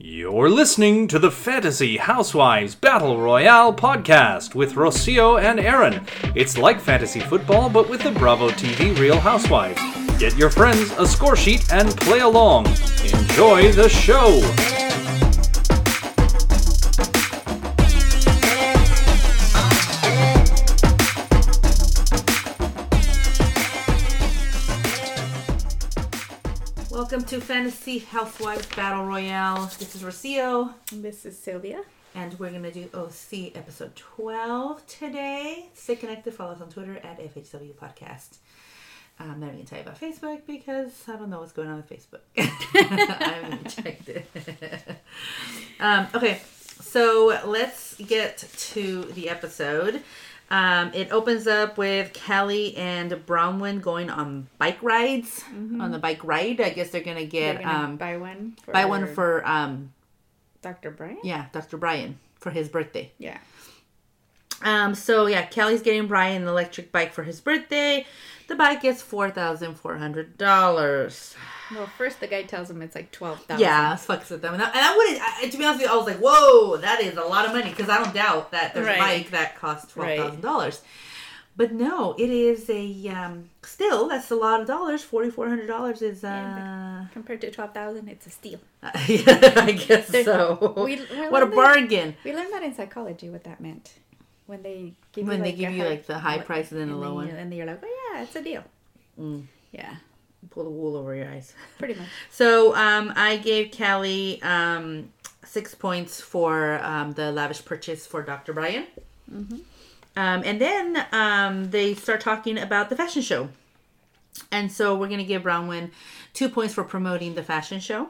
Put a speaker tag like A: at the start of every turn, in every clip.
A: You're listening to the Fantasy Housewives Battle Royale podcast with Rocio and Aaron. It's like fantasy football, but with the Bravo TV Real Housewives. Get your friends a score sheet and play along. Enjoy the show.
B: Welcome to Fantasy Housewives Battle Royale. This is Rocio,
C: This is Sylvia.
B: and we're gonna do OC episode 12 today. Stay connected. Follow us on Twitter at FHW Podcast. I'm never gonna tell you about Facebook because I don't know what's going on with Facebook. I haven't checked it. um, okay, so let's get to the episode. Um, it opens up with Kelly and Braunwyn going on bike rides. On the bike ride, I guess they're gonna
C: They're
B: get
C: gonna
B: um,
C: buy one. For
B: buy one for um,
C: Dr. Brian.
B: yeah, Dr. Brian for his birthday.
C: Yeah.
B: Um, so yeah, Kelly's getting Brian an electric bike for his birthday. The bike is four thousand four hundred dollars.
C: Well, first the guy tells him it's like twelve thousand.
B: Yeah, fucks with them, and I, and I wouldn't. I, to be honest with you, I was like, "Whoa, that is a lot of money," because I don't doubt that there's
C: Right.
B: a bike that costs twelve thousand dollars. But no, it is a um, still that's a lot of dollars. Forty four hundred dollars is uh,
C: Compared to twelve thousand, it's a steal.
B: yeah, I guess so.
C: We-
B: what a
C: learned that-
B: bargain!
C: We learned that in psychology what that meant. When they give
B: When
C: you
B: they
C: like
B: give you,
C: high-
B: like, the high price and then the low one.
C: and then you're like, oh yeah, it's a deal.
B: Mm.
C: Yeah,
B: Pull the wool over your eyes.
C: pretty much.
B: So um, I gave Kelly um, six points for um, the lavish purchase for Dr. Brian. Um, and then um, they start talking about the fashion show. And so we're going to give Braunwyn two points for promoting the fashion show.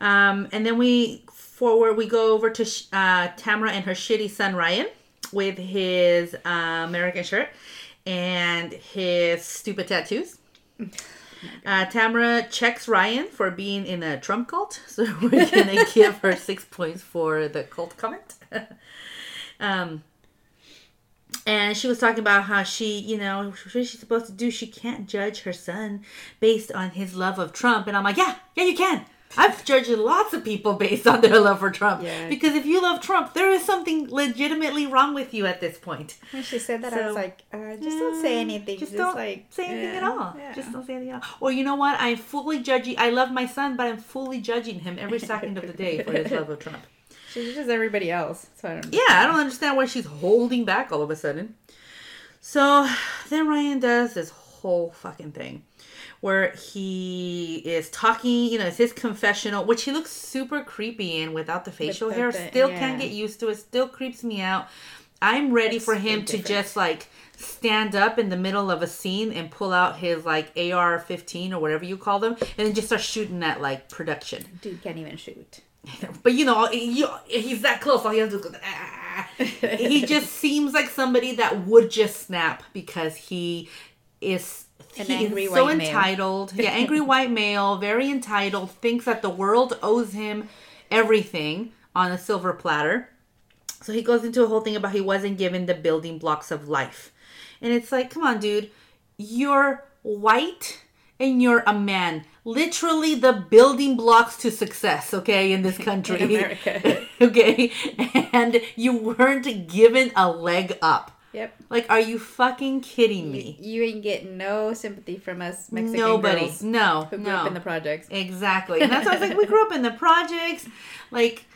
B: Um, and then we forward, we go over to sh- uh, Tamara and her shitty son Ryan with his uh, American shirt and his stupid tattoos. Uh, Tamara checks Ryan for being in a Trump cult, so we're gonna give her six points for the cult comment. um, and she was talking about how she, you know, what she's supposed to do? She can't judge her son based on his love of Trump. And I'm like, yeah, yeah, you can. I've judged lots of people based on their love for Trump.
C: Yeah.
B: Because if you love Trump, there is something legitimately wrong with you at this point.
C: When she said that, I was like, uh, just don't say anything.
B: Just
C: Just,
B: don't
C: like
B: say anything at all.
C: yeah.
B: Just don't say anything at all. Or you know what? I'm fully judging. I love my son, but I'm fully judging him every second of the day for his love of Trump.
C: She's just everybody else. So I don't.
B: Yeah, I don't understand why she's holding back all of a sudden. So then Ryan does this whole fucking thing where he is talking, you know, it's his confessional, which he looks super creepy in without the facial
C: the-
B: hair.
C: the-
B: Still can't get used to it. Still creeps me out. I'm ready
C: It's
B: for him to just like stand up in the middle of a scene and pull out his like AR-15 or whatever you call them, and then just start shooting at like production.
C: Dude can't even shoot.
B: But you know, you, he's that close. All he has to do is go. "Ah." he just seems like somebody that would just snap because he is
C: An
B: he
C: angry
B: so
C: white male.
B: entitled. Yeah, angry white male, very entitled. Thinks that the world owes him everything on a silver platter. So he goes into a whole thing about he wasn't given the building blocks of life, and it's like, come on, dude, you're white and you're a man. Literally the building blocks to success, okay, in this country.
C: In America.
B: okay? And you weren't given a leg up.
C: Yep.
B: Like, are you fucking kidding me?
C: you ain't getting no sympathy from us Mexican
B: Nobody.
C: girls
B: No.
C: who grew
B: no.
C: up in the projects.
B: Exactly. And that's why I was like, we grew up in the projects. Like,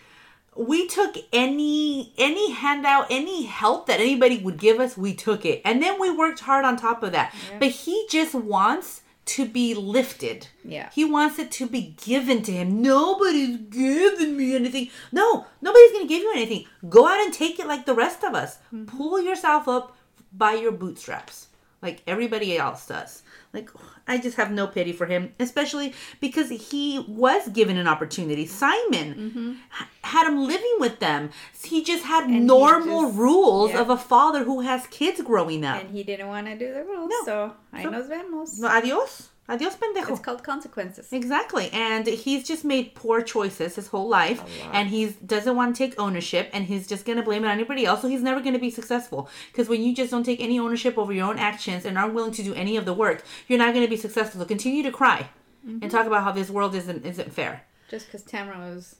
B: we took any any handout, any help that anybody would give us, we took it. And then we worked hard on top of that. But he just wants to be lifted.
C: Yeah.
B: He wants it to be given to him. Nobody's giving me anything. No, nobody's going to give you anything. Go out and take it like the rest of us. Mm-hmm. Pull yourself up by your bootstraps like everybody else does. Like, I just have no pity for him, especially because he was given an opportunity. Simon mm-hmm. h- had him living with them. He just had
C: he
B: normal
C: just-
B: rules
C: yeah.
B: of a father who has kids growing up.
C: And he didn't want to do the rules,
B: No.
C: so I
B: So-
C: nos vemos.
B: No, adios. Adios, pendejo.
C: It's called consequences.
B: Exactly. And he's just made poor choices his whole life. And he doesn't want to take ownership and he's just going to blame it on anybody else. So he's never going to be successful. Because when you just don't take any ownership over your own actions and aren't willing to do any of the work, you're not going to be successful. So continue to cry and mm-hmm. talk about how this world isn't isn't fair.
C: Just because Tamara was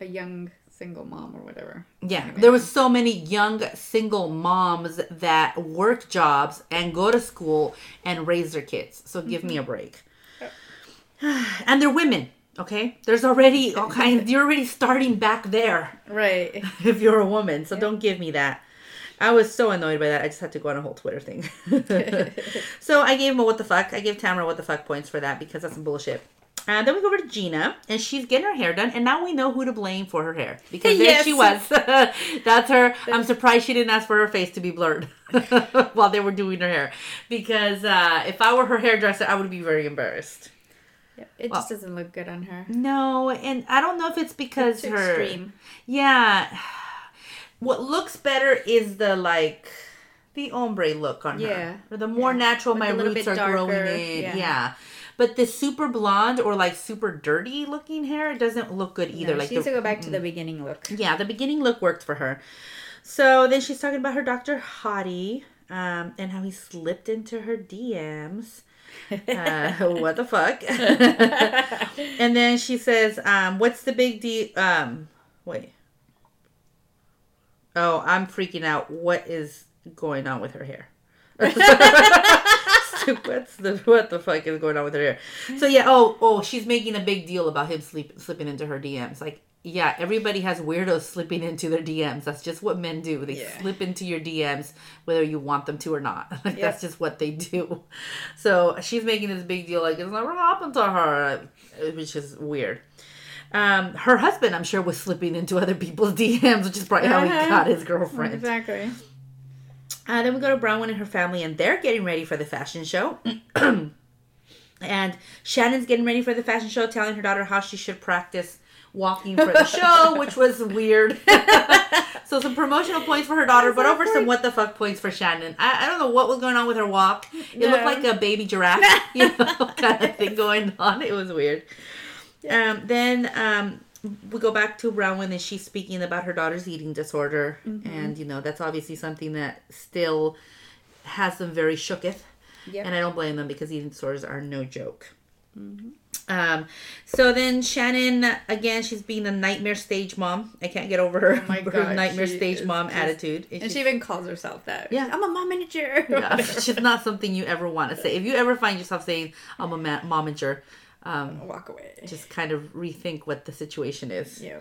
C: a young single mom or whatever.
B: Yeah,
C: Anyway.
B: there was so many young single moms that work jobs and go to school and raise their kids. So give me a mm-hmm. break. And they're women, okay? There's already all kinds. You're already starting back there
C: right.
B: if you're a woman. So don't give me that. I was so annoyed by that. I just had to go on a whole Twitter thing. so I gave him a what the fuck. I gave Tamara what the fuck points for that because that's some bullshit. And then we go over to Gina, and she's getting her hair done, and now we know who to blame for her hair because there
C: Yes.
B: she was. That's her. I'm surprised she didn't ask for her face to be blurred while they were doing her hair, because uh, if I were her hairdresser, I would be very embarrassed.
C: Yeah, it
B: Well-
C: just doesn't look good on her.
B: No, and I don't know if it's because
C: Too
B: her.
C: extreme.
B: Yeah. What looks better is the like the ombre look on her.
C: Yeah.
B: Or the more
C: Yeah.
B: natural
C: Like
B: my roots are growing in. Yeah.
C: Yeah.
B: But the super blonde or like super dirty looking hair doesn't look good either.
C: No,
B: like
C: she needs
B: the,
C: to go back to the beginning look.
B: yeah, the beginning look worked for her. So then she's talking about her Dr. Hottie um, and how he slipped into her DMs. Uh, what the fuck? and then she says, um, "What's the big deal?" Um, wait. Oh, I'm freaking out. What is going on with her hair? What's the what the fuck is going on with her hair? So yeah, oh oh, she's making a big deal about him sleep slipping into her DMs. Like yeah, everybody has weirdos slipping into their DMs. That's just what men do. They
C: Yeah.
B: slip into your DMs whether you want them to or not. Like
C: Yeah.
B: that's just what they do. So she's making this big deal like it's never happened to her, which is weird. Um, her husband, I'm sure, was slipping into other people's DMs, which is probably how he
C: Uh-huh.
B: got his girlfriend.
C: Exactly.
B: Uh, then we go to Braunwyn and her family, and they're getting ready for the fashion show. and Shannon's getting ready for the fashion show, telling her daughter how she should practice walking for the show, which was weird. so some promotional points for her daughter, but over some what the fuck points for Shannon. I, I don't know what was going on with her walk. It looked like a baby giraffe, you know, kind of thing going on. It was weird. Um, then um, we go back to Braunwyn and she's speaking about her daughter's eating disorder. And, you know, that's obviously something that still has them very shooketh.
C: Yep.
B: And I don't blame them because eating disorders are no joke. Um, so then Shannon, again, she's being a nightmare stage mom. I can't get over her,
C: Oh my
B: her nightmare stage mom
C: just-
B: attitude.
C: And
B: It's
C: she even calls herself that.
B: Yeah.
C: I'm a mom manager.
B: yeah, it's not something you ever want to say. If you ever find yourself saying, I'm a ma- momager, um,
C: Walk away.
B: just kind of rethink what the situation is.
C: yeah.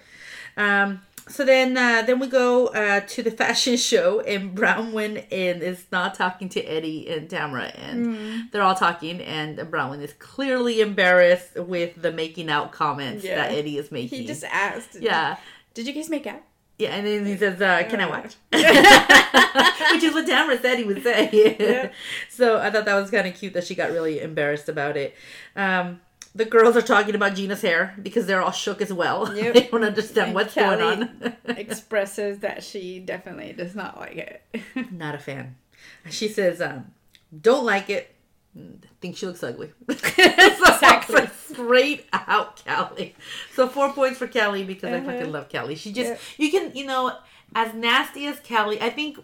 B: Um, so then, uh, then we go uh, to the fashion show, and Braunwyn and is not talking to Eddie and Tamara, and they're all talking, and Braunwyn is clearly embarrassed with the making out comments
C: Yeah.
B: that Eddie is making.
C: He just asked.
B: yeah,
C: Did you guys make out?
B: yeah, and then he says, uh, "Can I watch?" Which is what Tamara said he would say.
C: Yeah.
B: so I thought that was kind of cute that she got really embarrassed about it. Um, the girls are talking about Gina's hair because they're all shook as well.
C: Yep.
B: they don't understand
C: And
B: what's
C: Kelly
B: going on.
C: Expresses that she definitely does not like it.
B: Not a fan. She says, um, "Don't like it. Think she looks ugly."
C: Exactly.
B: Straight out, Kelly. So four points for Kelly because I
C: Uh-huh.
B: fucking love Kelly. She just
C: Yep.
B: you can you know as nasty as Kelly. I think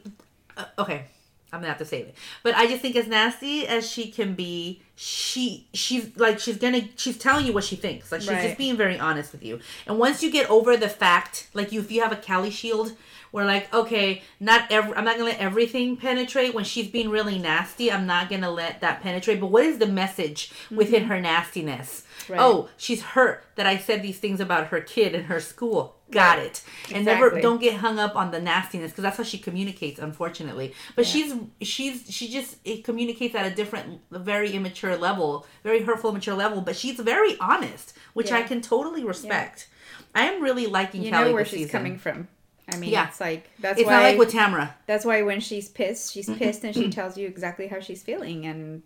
B: uh, okay. I'm gonna have to save it, but I just think as nasty as she can be, she she's like she's gonna she's telling you what she thinks. Like she's just being very honest with you. And once you get over the fact, like you if you have a Kelly shield, where like okay, not every I'm not gonna let everything penetrate. When she's being really nasty, I'm not gonna let that penetrate. But what is the message within mm-hmm. her nastiness?
C: Right.
B: Oh, she's hurt that I said these things about her kid and her school. Got
C: Right.
B: it. And never don't get hung up on the nastiness because that's how she communicates. Unfortunately, but she's she's she just it communicates at a different, very immature level, very hurtful, immature level. But she's very honest, which I can totally respect. I am really liking
C: You
B: Kelly
C: know where she's
B: season.
C: coming from. I mean,
B: Yeah.
C: it's like that's
B: It's
C: why
B: not like with Tamara.
C: that's why when she's pissed, she's pissed and she tells you exactly how she's feeling. And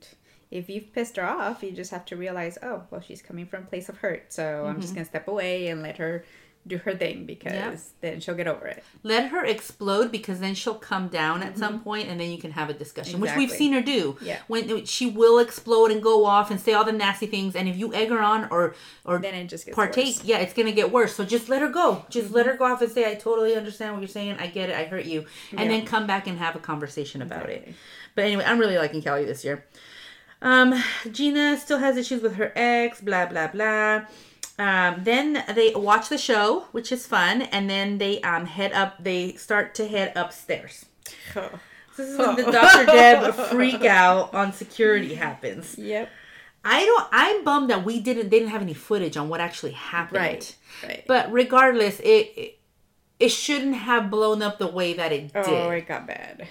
C: if you've pissed her off, you just have to realize, oh, well, she's coming from a place of hurt. So I'm
B: Mm-hmm.
C: just gonna step away and let her do her thing because then she'll get over it.
B: Let her explode because then she'll come down at some point and then you can have a discussion, which we've
C: Mm-hmm.
B: Seen her do.
C: Yeah.
B: When she will explode and go off and say all the nasty things, and if you egg her on or or
C: Then it just gets
B: partake,
C: worse.
B: yeah, it's gonna get worse. So just let her go. Just let her go off and say, "I totally understand what you're saying. I get it. I hurt you," and
C: Yeah.
B: then come back and have a conversation about it. But anyway, I'm really liking Kelly this year. Um, Gina still has issues with her ex. Blah blah blah. Um, then they watch the show, which is fun, and then they um, head up. They start to head upstairs. This is when the Dr. Deb freak out on security happens.
C: Yep.
B: I don't. I'm bummed that we didn't. They didn't have any footage on what actually happened.
C: Right. Right.
B: But regardless, it it, it shouldn't have blown up the way that it did.
C: oh, it got bad.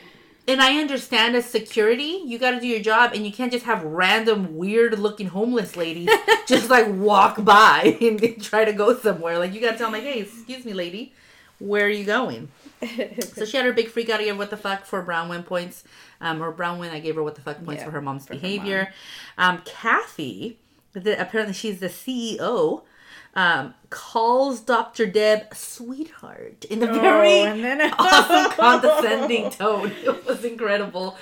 B: And I understand as security, you got to do your job, and you can't just have random weird looking homeless ladies just like walk by and try to go somewhere. Like you got to tell them, like, hey, excuse me, lady, where are you going? So she had her big freak out. Her what the fuck for Braunwyn points, um, or Braunwyn. I gave her what the fuck points
C: Yeah,
B: for her mom's
C: for her
B: behavior. Um, Kathy, the, apparently she's the CEO. Um, calls Dr. Deb sweetheart in a very
C: Oh, and then-
B: awesome condescending tone. It was incredible.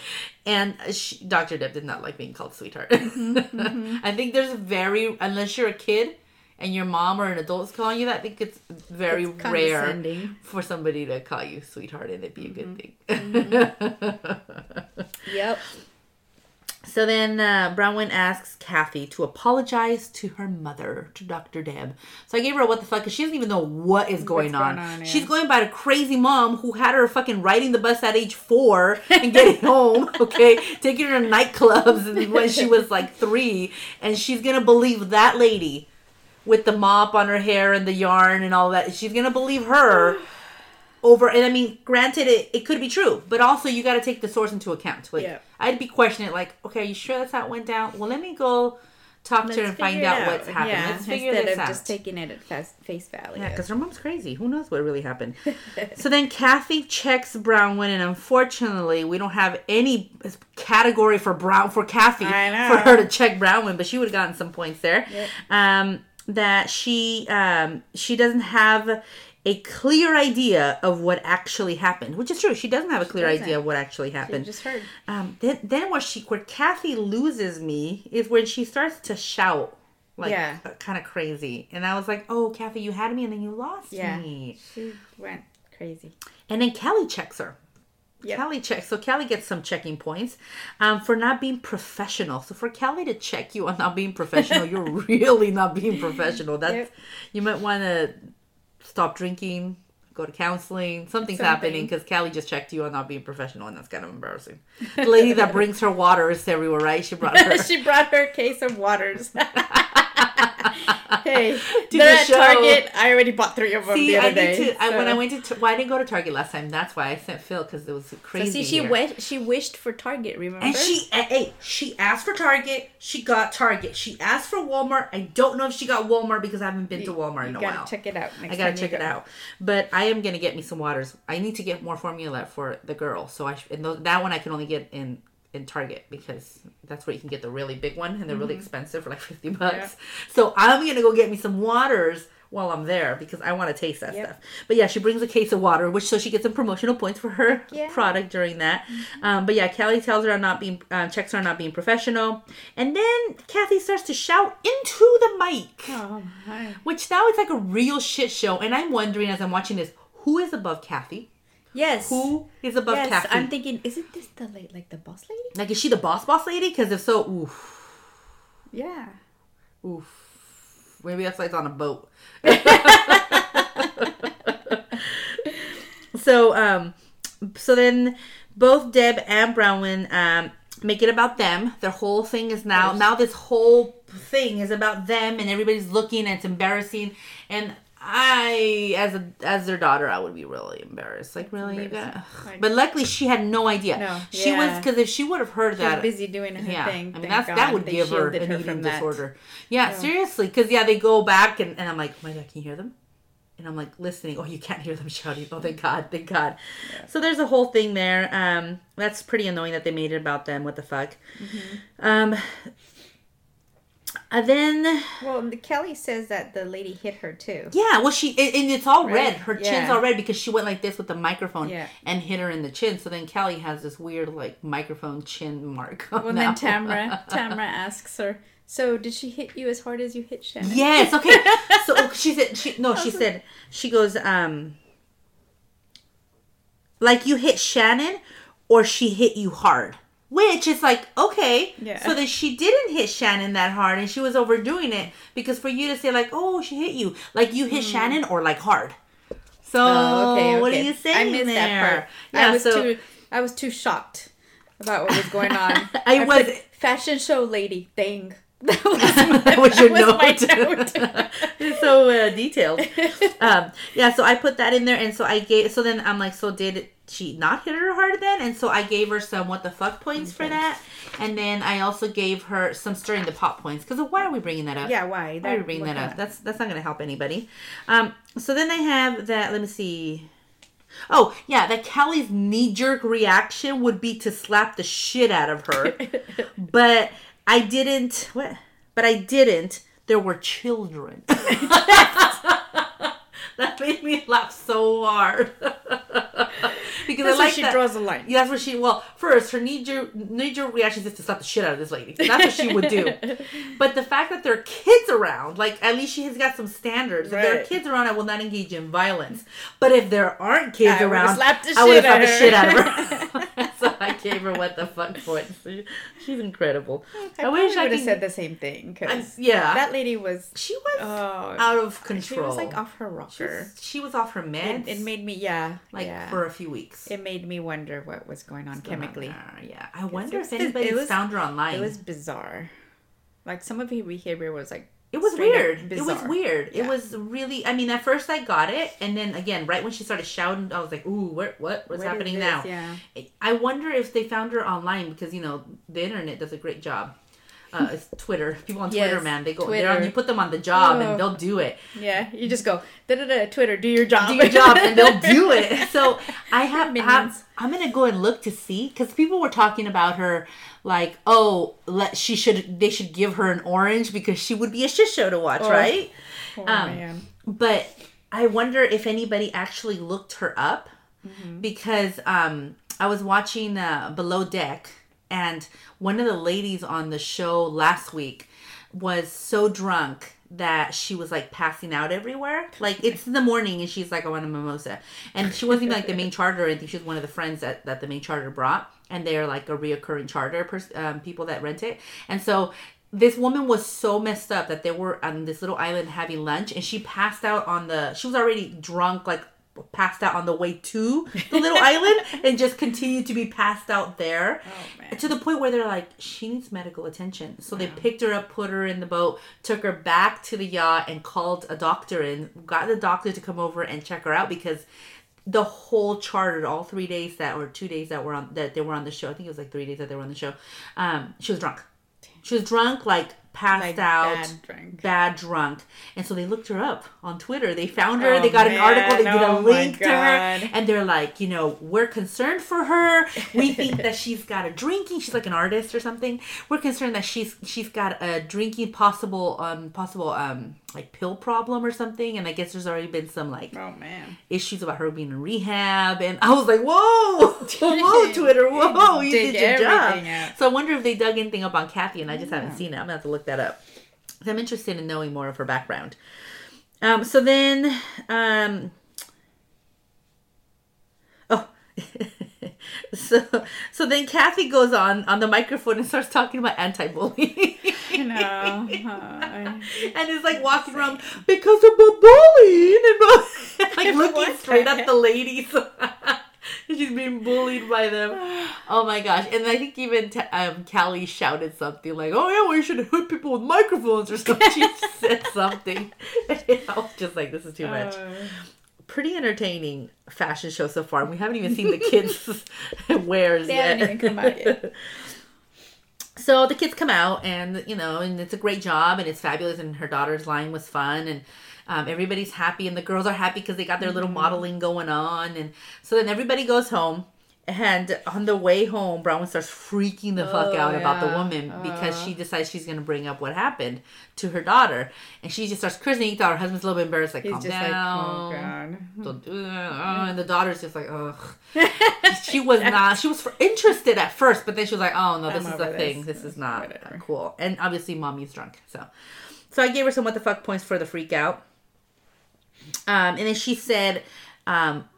B: And she, Dr. Deb did not like being called sweetheart.
C: Mm-hmm,
B: I think there's very, unless you're a kid and your mom or an adult's calling you that, I think it's very
C: It's
B: rare for somebody to call you sweetheart and it'd be a good
C: Mm-hmm.
B: thing.
C: Yep.
B: So then uh, Braunwyn asks Kathy to apologize to her mother, to Dr. Deb. So I gave her a what the fuck because she doesn't even know what is going
C: What's
B: on.
C: going on, yeah.
B: She's going by a crazy mom who had her fucking riding the bus at age four and getting home, okay, taking her to nightclubs when she was like three, and she's gonna believe that lady with the mop on her hair and the yarn and all that. She's gonna believe her over and I mean, granted it, it could be true, but also you gotta take the source into account. Like
C: Yeah.
B: I'd be questioning it like, okay, are you sure that's how it went down? Well let me go talk to her and find
C: figure
B: out, what's happened.
C: Yeah,
B: Let's figure
C: instead
B: this
C: of
B: out.
C: just taking it at face, face value.
B: Yeah, because her mom's crazy. Who knows what really happened? so then Kathy checks Braunwyn, and unfortunately, we don't have any category for Brown for Kathy for her to check Braunwyn, but she would have gotten some points there.
C: Yep.
B: Um, that she um, she doesn't have a clear idea of what actually happened, which is true. She doesn't have a clear
C: doesn't.
B: idea of what actually happened.
C: just heard.
B: Um, then, then where she, where Kathy loses me is when she starts to shout, like
C: Yeah.
B: kind of crazy, and I was like, "Oh, Kathy, you had me, and then you lost
C: Yeah.
B: me."
C: She went crazy.
B: And then Kelly checks her.
C: Yep.
B: Kelly checks, so Kelly gets some checking points um, for not being professional. So for Kelly to check you on not being professional, you're really not being professional. That's
C: Yep.
B: you might want to stop drinking, go to counseling. Something's
C: Something.
B: happening because Kelly just checked you on not being professional, and that's kind of embarrassing. The lady that brings her waters everywhere, right? She brought her.
C: she brought her case of waters. hey,
B: To
C: they're
B: the
C: at
B: show.
C: Target. I already bought three of them
B: See,
C: the other
B: I need
C: day.
B: to. I, when I went to, well, I didn't go to Target last time. That's why I sent Phil because it was
C: So
B: crazy.
C: see, she went. She wished for Target. Remember?
B: And she, eh, hey, she asked for Target. She got Target. She asked for Walmart. I don't know if she got Walmart because I haven't been to Walmart in
C: you
B: a
C: gotta
B: while.
C: check it out. Next
B: I gotta
C: you
B: check it out. But I am gonna get me some waters. I need to get more formula for the girl. So I sh- and th- that one I can only get in in Target because that's where you can get the really big one and they're really expensive for like fifty bucks.
C: Mm-hmm. Yeah.
B: So I'm gonna go get me some waters while I'm there because I want to taste that
C: Yep.
B: stuff. But yeah, she brings a case of water, which so she gets some promotional points for her
C: Yeah.
B: product during that. Um, but yeah, Kelly tells her I'm not being uh, checks her not being professional, and then Kathy starts to shout into the mic
C: Oh
B: which now it's like a real shit show. And I'm wondering as I'm watching this, who is above Kathy?
C: Yes.
B: Who is above
C: yes,
B: Kathy?
C: I'm thinking, isn't this the like, like the boss lady?
B: like, is she the boss boss lady? Because if so, oof,
C: Yeah.
B: oof. Maybe that's why it's on a boat. so, um, so then both Deb and Braunwyn um make it about them. Their whole thing is now now this whole thing is about them, and everybody's looking, and it's embarrassing. And I, as a as their daughter, I would be really embarrassed. Like, really, you got. But luckily, she had no idea.
C: No,
B: she was because if she would have heard
C: She was
B: that,
C: busy doing her
B: yeah,
C: thing.
B: I mean that's that would give her an eating
C: from that.
B: disorder. Yeah,
C: Yeah.
B: seriously, because yeah, they go back and, and I'm like, oh my god, can you hear them? And I'm like listening. Oh, you can't hear them shouting. Oh, thank God, thank God. So there's a whole thing there. Um, that's pretty annoying that they made it about them. What the fuck?
C: Mm-hmm.
B: Um, and then
C: Well, Kelly says that the lady hit her too.
B: yeah, well she and and it's all red. Her chin's all red because she went like this with the microphone
C: Yeah.
B: and hit her in the chin. So then Kelly has this weird like microphone chin mark.
C: Well,
B: now.
C: then Tamra, Tamra asks her, "So did she hit you as hard as you hit Shannon?"
B: Yes. Okay. So she said she no. She said she goes um. Like you hit Shannon, or she hit you hard. Which is like, okay.
C: Yeah.
B: So that she didn't hit Shannon that hard and she was overdoing it. Because for you to say, like, oh, she hit you, like you hit mm. Shannon or like hard. So.
C: Oh, okay,
B: what are you saying
C: I missed
B: there?
C: that part.
B: Yeah,
C: I was
B: so
C: too I was too shocked about what was going on.
B: I was-
C: put fashion show lady thing. That was,
B: that was your
C: that
B: note.
C: was my note.
B: it's so uh, detailed. um, yeah, so I put that in there, and so I gave. So then I'm like, so did she not hit her hard then? And so I gave her some what the fuck points for that, and then I also gave her some stirring the pot points. Because why are we bringing that up?
C: yeah, why?
B: Why are we bringing that up? That's that's not going to help anybody. Um, so then I have that. Let me see. Oh yeah, that Kelly's knee jerk reaction would be to slap the shit out of her, but I didn't. What? But I didn't. There were children. that made me laugh so hard because
C: That's
B: I like
C: she
B: that.
C: draws the line.
B: Yeah, that's what she. Well, first, her knee jerk knee jerk reaction is to slap the shit out of this lady. That's what she would do. But the fact that there are kids around, like at least she has got some standards. Right. If there are kids around, I will not engage in violence. But if there aren't kids
C: I
B: around, I would
C: out
B: the shit out of her. so I gave her what the fuck points. She's incredible.
C: I,
B: I
C: wish I
B: I
C: would have said the same thing
B: I'm-
C: because
B: yeah,
C: that lady was
B: she was
C: oh,
B: out of control.
C: she was like off her rocker.
B: she was off her meds.
C: It, it made me yeah
B: like
C: yeah.
B: for a few weeks.
C: it made me wonder what was going on
B: on
C: chemically.
B: there, Yeah, I wonder if anybody's
C: it was-
B: found her online.
C: It was bizarre. Like some of her behavior was like
B: It was weird. It was weird. It was really. I mean, at first I got it, and then again, right when she started shouting, I was like, "Ooh, where, what, what's
C: What
B: happening now?"
C: Yeah.
B: I wonder if they found her online because you know the internet does a great job. Uh, it's Twitter. People on Twitter,
C: Yes,
B: man, they go. They're on, you put them on the job,
C: Oh.
B: and they'll do it.
C: Yeah, you just go da da da Twitter, do your job.
B: Do your job, and they'll do it. So I have.
C: Minions.
B: have I'm gonna go and look to see because people were talking about her, like, oh, let she should. They should give her an orange because she would be a shit show to watch,
C: Oh.
B: right?
C: Oh,
B: Um,
C: man.
B: but I wonder if anybody actually looked her up
C: Mm-hmm.
B: because um, I was watching uh, Below Deck, and one of the ladies on the show last week was so drunk that she was like passing out everywhere. Like it's in the morning, and she's like, "I want a mimosa," and she wasn't even like the main charter. or anything. she was one of the friends that that the main charter brought, and they're like a reoccurring charter pers- um, people that rent it, and so this woman was so messed up that they were on this little island having lunch and she passed out on the she was already drunk like passed out on the way to the little island and just continued to be passed out there
C: Oh,
B: to the point where they're like she needs medical attention. So they picked her up put her in the boat took her back to the yacht and called a doctor and got the doctor to come over and check her out because the whole charter all three days that or two days that were on that they were on the show i think it was like three days that they were on the show um she was drunk. She was drunk like passed
C: Like,
B: out
C: bad drunk.
B: bad drunk. And so they looked her up on twitter. They found her.
C: Oh,
B: they got an article. They
C: man.
B: did a
C: Oh,
B: link to her. And they're like you know we're concerned for her. We think that she's got a drinking she's like an artist or something. We're concerned that she's she's got a drinking possible um possible um like pill problem or something and i guess there's already been some like
C: Oh man.
B: issues about her being in rehab and i was like whoa whoa twitter whoa you
C: Dig
B: did your job
C: out.
B: so i wonder if they dug anything up on kathy and i just haven't seen it i'm gonna have to look that up. i'm interested in knowing more of her background um so then um oh so so then kathy goes on on the microphone and starts talking about anti-bullying
C: You know. uh,
B: and is like walking around because of the bullying and like looking straight at the ladies. She's being bullied by them. Oh my gosh! And I think even t- um, Kelly shouted something like, "Oh yeah, well you should hit people with microphones or something." she said something. I was just like, "This is too much."
C: uh,
B: Pretty entertaining fashion show so far. We haven't even seen the kids' wears
C: They
B: yet.
C: haven't even come out yet.
B: So the kids come out, and you know, and it's a great job, and it's fabulous, and her daughter's line was fun, and um, everybody's happy, and the girls are happy because they got their
C: Mm-hmm.
B: little modeling going on, and so then everybody goes home. And on the way home, Braunwyn starts freaking the fuck
C: Oh,
B: out about the
C: yeah.
B: woman because
C: Uh.
B: she decides she's going to bring up what happened to her daughter. And she just starts cursing. You thought her husband's a little bit embarrassed, like,
C: He's
B: calm
C: just
B: down.
C: like, oh god.
B: Don't do that. Oh, and the daughter's just like, ugh. she was not. She was for, interested at first, but then she was like, "Oh no, this
C: I'm
B: is the thing.
C: this.
B: This is not
C: Whatever.
B: cool." And obviously, mommy's drunk, so so I gave her some what the fuck points for the freak out. Um, and then she said, um,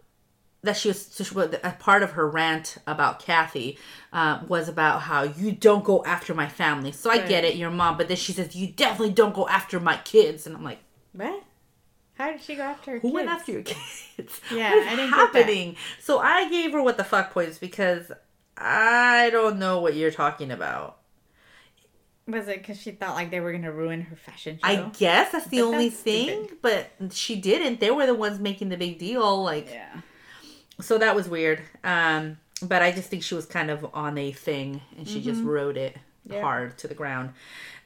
B: that she was, so she was a part of her rant about Kathy uh, was about how you don't go after my family. So I
C: Right.
B: get it, your mom, but then she says you definitely don't go after my kids, and I'm like,
C: What? How did she go after her
B: who went after your kids?
C: Yeah,
B: what is
C: I didn't
B: happening? So I gave her what the fuck points because I don't know what you're talking about.
C: Was it because she thought like they were gonna ruin her fashion show?
B: I guess that's the
C: But
B: only
C: that's
B: thing,
C: stupid.
B: but she didn't. They were the ones making the big deal. Like,
C: yeah.
B: So that was weird. Um, but I just think she was kind of on a thing, and she just rode it
C: Mm-hmm. Yeah.
B: hard to the ground.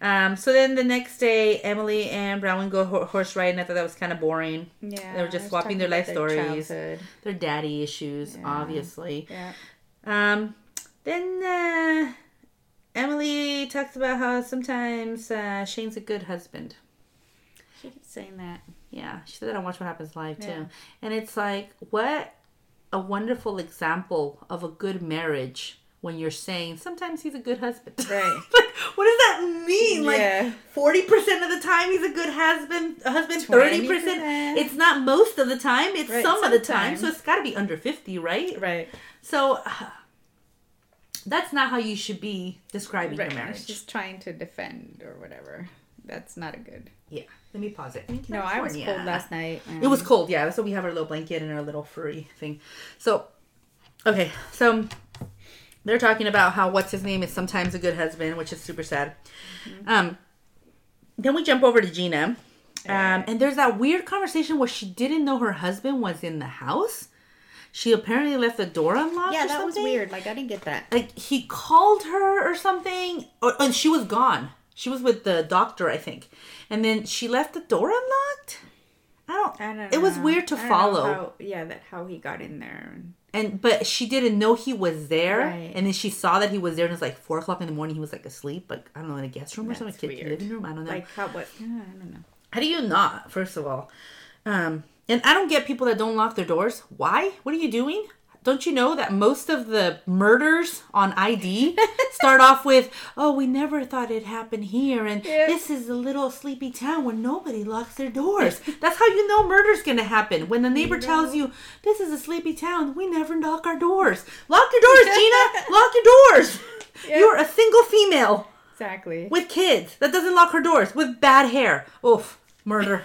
B: Um, so then the next day, Emily and Brown go ho- horse riding. I thought that was kind of boring.
C: Yeah.
B: They were just swapping their life stories.
C: childhood.
B: Their daddy issues,
C: Yeah.
B: obviously.
C: Yeah.
B: Um, then uh, Emily talks about how sometimes uh, Shane's a good husband.
C: She keeps saying that.
B: Yeah, she said that on Watch What Happens Live too.
C: Yeah.
B: And it's like, what a wonderful example of a good marriage when you're saying sometimes he's a good husband.
C: Right.
B: like, what does that mean?
C: Yeah.
B: Like, forty percent of the time he's a good husband. A husband. Thirty
C: 20%.
B: percent. It's not most of the time. It's
C: Right,
B: some of the time. So it's got to be under fifty, right?
C: Right.
B: So. that's not how you should be describing
C: Right.
B: your marriage.
C: She's trying to defend or whatever. That's not a good.
B: Yeah. Let me pause it.
C: No, I was cold last night.
B: It was cold, yeah. That's why we have our little blanket and our little furry thing. So, okay, so they're talking about how what's his name is sometimes a good husband, which is super sad. Um, then we jump over to Gina, um, and there's that weird conversation where she didn't know her husband was in the house. She apparently left the door unlocked.
C: Yeah,
B: or
C: that was weird. Like I didn't get that.
B: Like he called her or something, or, and she was gone. She was with the doctor, I think, and then she left the door unlocked. I don't.
C: I don't.
B: It was weird to follow.
C: how- yeah, that how he got in there.
B: and but she didn't know he was there
C: Right.
B: and then she saw that he was there and it was like four o'clock in the morning he was like asleep like i don't know in a guest room or something
C: That's
B: kid's
C: weird.
B: living room i don't know
C: Like how what? Yeah, I don't know.
B: how do you not first of all um and i don't get people that don't lock their doors why what are you doing don't you know that most of the murders on ID start off with, "Oh, we never thought it'd happen here, and
C: Yeah.
B: this is a little sleepy town where nobody locks their doors." That's how you know murder's gonna happen. When the neighbor tells you, "This is a sleepy town, we never lock our doors." Lock your doors, Gina. lock your doors.
C: Yeah.
B: You're a single female
C: Exactly.
B: with kids that doesn't lock her doors with bad hair. Oof, murder.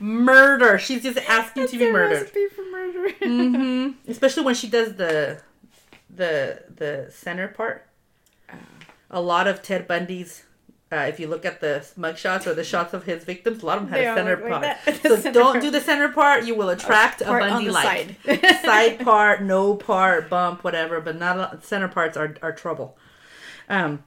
B: Murder. She's just asking to be
C: a
B: murdered.
C: recipe for murder.
B: hmm Especially when she does the the the center part. A lot of Ted Bundy's. Uh, if you look at the mug shots or the shots of his victims, a lot of them had
C: They
B: a center
C: look like
B: part. So
C: Center
B: don't
C: part.
B: do the center part. You will attract a
C: Part on
B: Bundy like
C: side.
B: side part, no part, bump, whatever. But not a- center parts are are trouble. Um.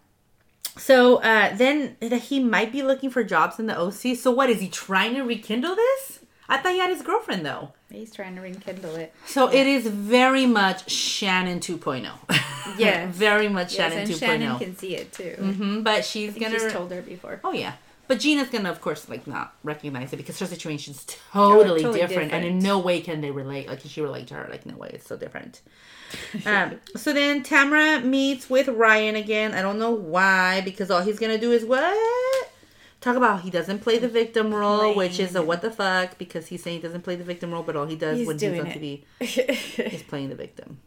B: So uh, then he might be looking for jobs in the OC. So what is he trying to rekindle this? I thought he had his girlfriend though.
C: He's trying to rekindle it.
B: So it is very much Shannon 2.0.
C: Yes.
B: very much
C: Yes,
B: Shannon
C: and
B: 2.0.
C: Shannon can see it too.
B: hmm But she's gonna.
C: she's told her before.
B: oh yeah. But Gina's gonna, of course, like not recognize it because her situation's totally,
C: totally
B: different, and in no way can they relate. Like, can she relate to her? Like, no way, it's so different. um, so then Tamara meets with Ryan again. I don't know why because all he's gonna do is what? Talk about he doesn't play the victim role, which is a what the fuck because he's saying he doesn't play the victim role, but all he does
C: He's
B: when he's on
C: it.
B: TV is playing the victim.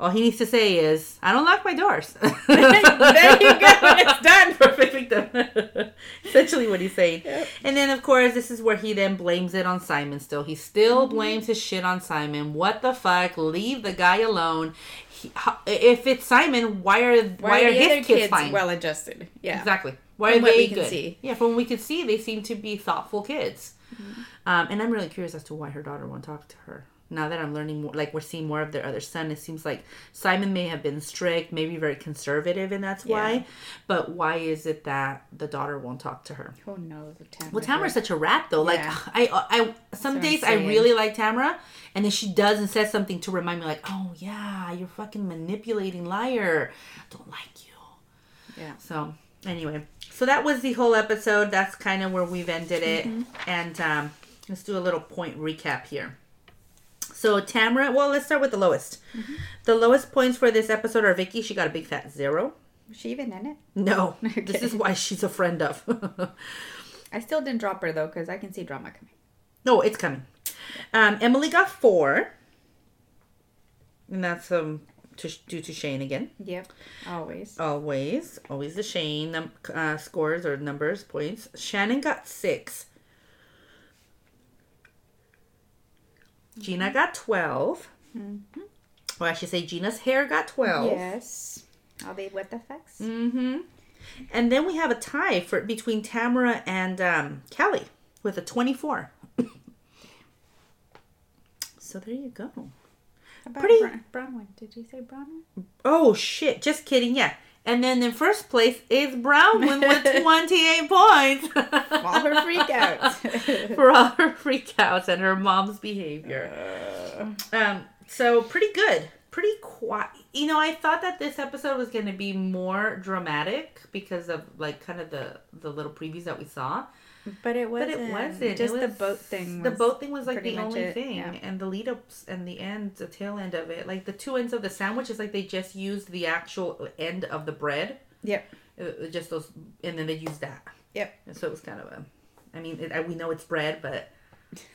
B: All he needs to say is, "I don't lock my doors."
C: there you go. It's done.
B: Perfect victim. Essentially, what he's saying.
C: Yep.
B: And then, of course, this is where he then blames it on Simon. Still, he still
C: Mm-hmm.
B: blames his shit on Simon. What the fuck? Leave the guy alone. He, if it's Simon, why are why, are,
C: the
B: his kids,
C: kids
B: fine?
C: well adjusted? Yeah.
B: Exactly. Why
C: From
B: are they
C: can
B: good?
C: see.
B: Yeah, from what we could see, they seem to be thoughtful kids.
C: Mm-hmm.
B: Um, and I'm really curious as to why her daughter won't talk to her. Now that I'm learning more, like we're seeing more of their other son, it seems like Simon may have been strict, maybe very conservative, and that's why. But why is it that the daughter won't talk to her?
C: Who knows? Tamara.
B: Well, Tamara's such a rat, though. Like
C: Yeah.
B: I, I, some days I really like Tamara, and then she does and says something to remind me, like, "Oh yeah, you're fucking manipulating liar. I don't like you."
C: Yeah.
B: So anyway, so that was the whole episode. That's kind of where we've ended it. And um, let's do a little point recap here. So Tamara, well, let's start with the lowest. The lowest points for this episode are Vicki. She got a big fat zero.
C: Was she even in it?
B: No, this is why she's a friend of.
C: I still didn't drop her though because I can see drama coming.
B: no, it's coming. Um, Emily got four. and that's um to, due to Shane again.
C: Yep. Always.
B: Always, always the Shane num- uh, scores or numbers points. Shannon got six. Gina got 12 Well, I should say Gina's hair got twelve.
C: Yes. Are they what the fucks?
B: Mm-hmm. And then we have a tie for between Tamara and um, Kelly with a twenty-four. so there you go.
C: About
B: Pretty-
C: Bron- Braunwyn. Did you say Braunwyn?
B: Oh shit! Just kidding. Yeah. And then in first place is Braunwyn with twenty-eight points
C: All her freakouts.
B: for all her freakouts and her mom's behavior. Um. So pretty good. Pretty quiet. You know, I thought that this episode was going to be more dramatic because of like kind of the the little previews that we saw.
C: But it wasn't.
B: it wasn't.
C: Just
B: It
C: the boat thing.
B: the boat thing was like the only
C: it,
B: thing,
C: yeah.
B: and the lead ups and the end, the tail end of it, like the two ends of the sandwich is like they just used the actual end of the bread,
C: Yep.
B: uh, just those, and then they used that.
C: Yep.
B: And so it was kind of a, I mean, it, I- we know it's bread, but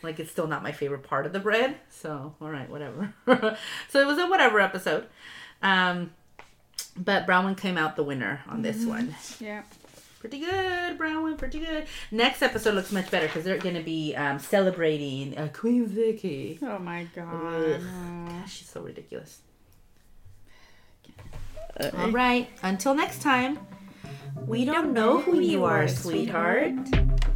B: like it's still not my favorite part of the bread. So all right, whatever. so it was a whatever episode. Um, but Brownman came out the winner on this one.
C: Yeah.
B: Pretty good, Brownman. Pretty good. Next episode looks much better because they're going to be um, celebrating uh, Queen Vicki.
C: Oh my god. No.
B: She's so ridiculous. All right. Until next time. We don't know who you are, sweetheart.
A: Follow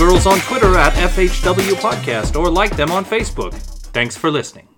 A: girls on Twitter at FHW Podcast or like them on Facebook. Thanks for listening.